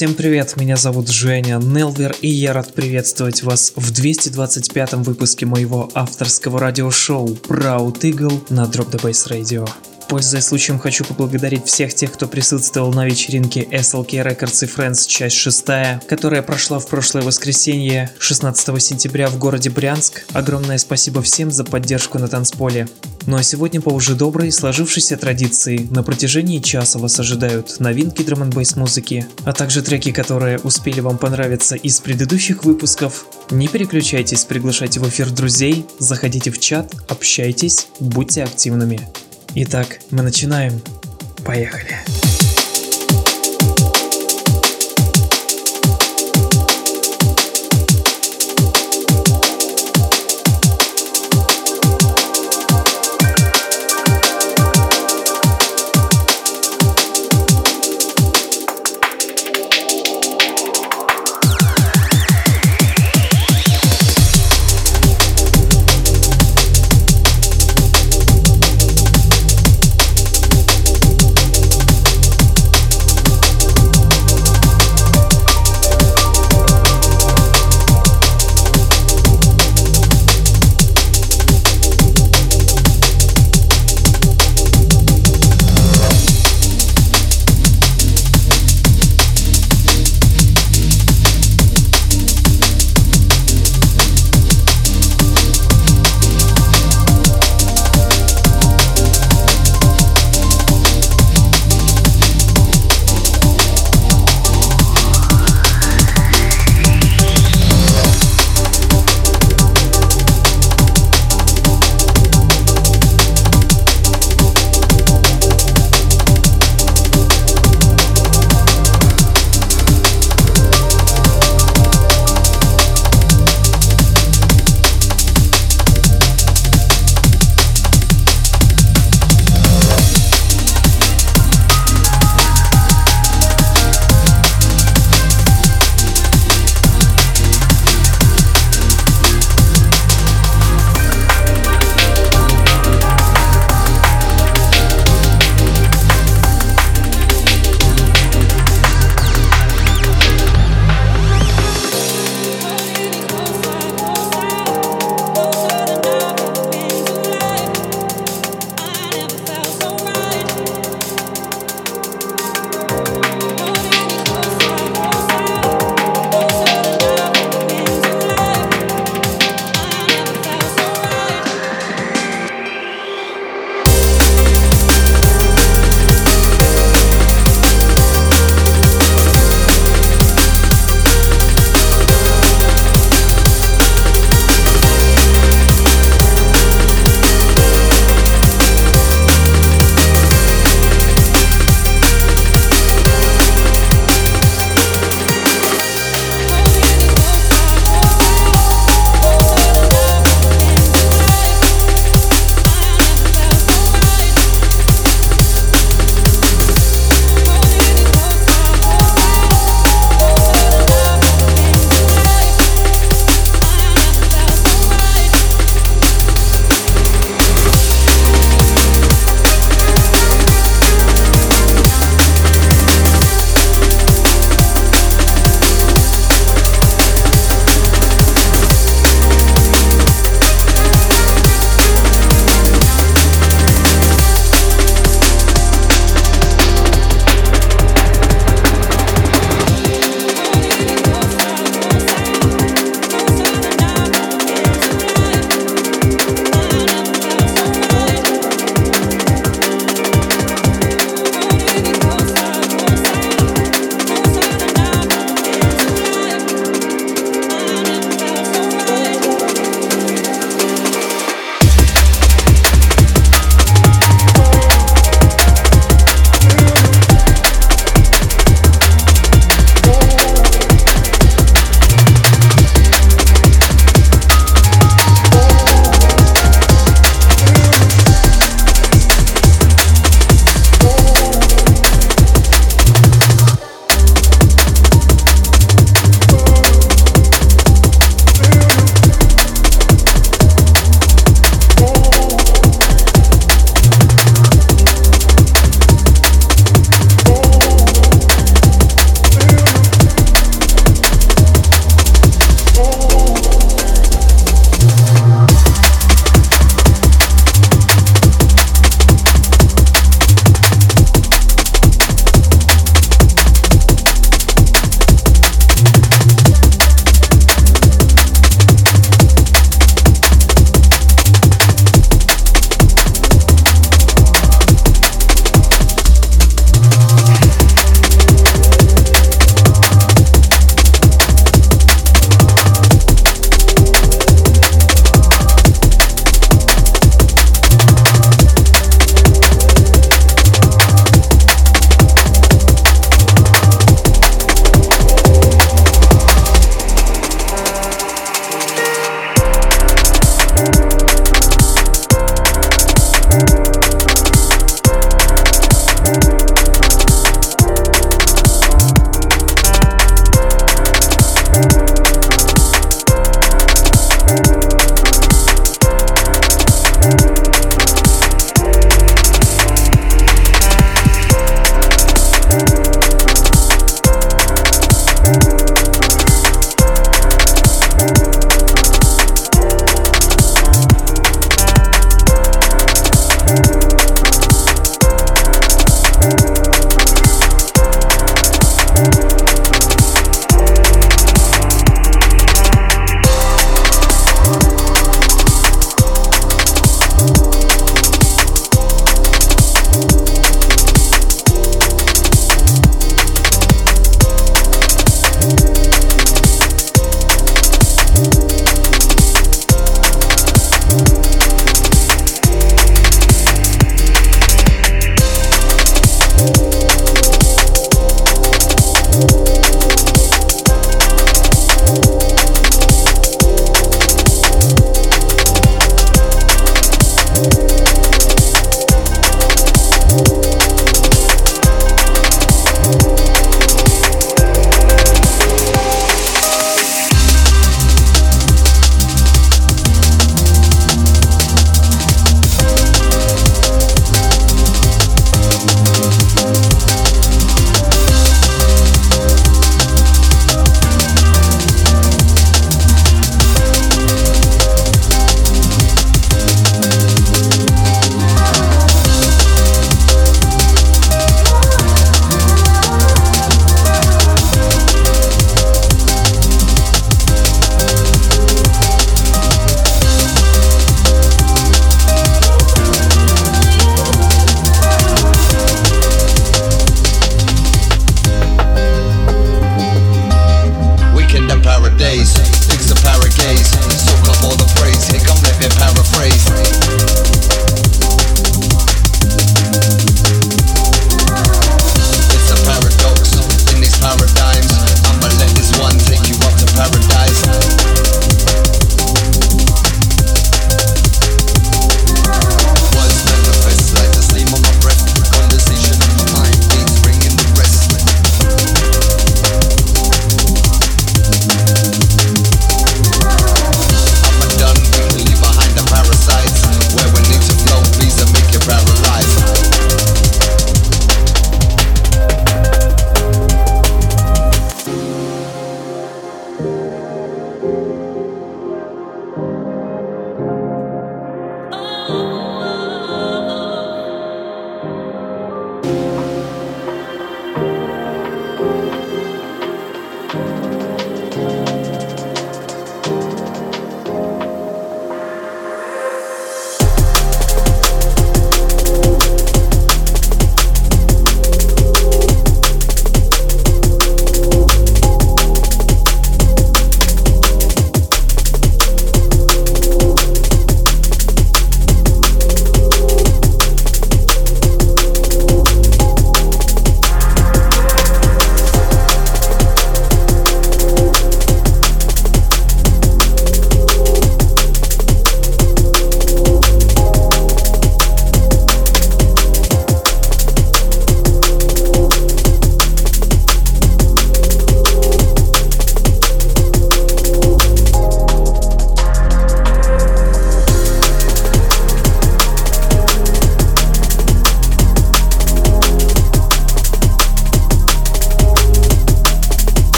Всем привет, меня зовут Женя Нелвер, и я рад приветствовать вас в 225-м выпуске моего авторского радиошоу Proud Eagle на Drop the Bass Radio. Пользуясь случаем, хочу поблагодарить всех тех, кто присутствовал на вечеринке SLK Records и Friends часть 6, которая прошла в прошлое воскресенье, 16 сентября в городе Брянск. Огромное спасибо всем за поддержку на танцполе. Ну а сегодня по уже доброй, сложившейся традиции, на протяжении часа вас ожидают новинки драм н музыки, а также треки, которые успели вам понравиться из предыдущих выпусков. Не переключайтесь, приглашайте в эфир друзей, заходите в чат, общайтесь, будьте активными. Итак, мы начинаем. Поехали.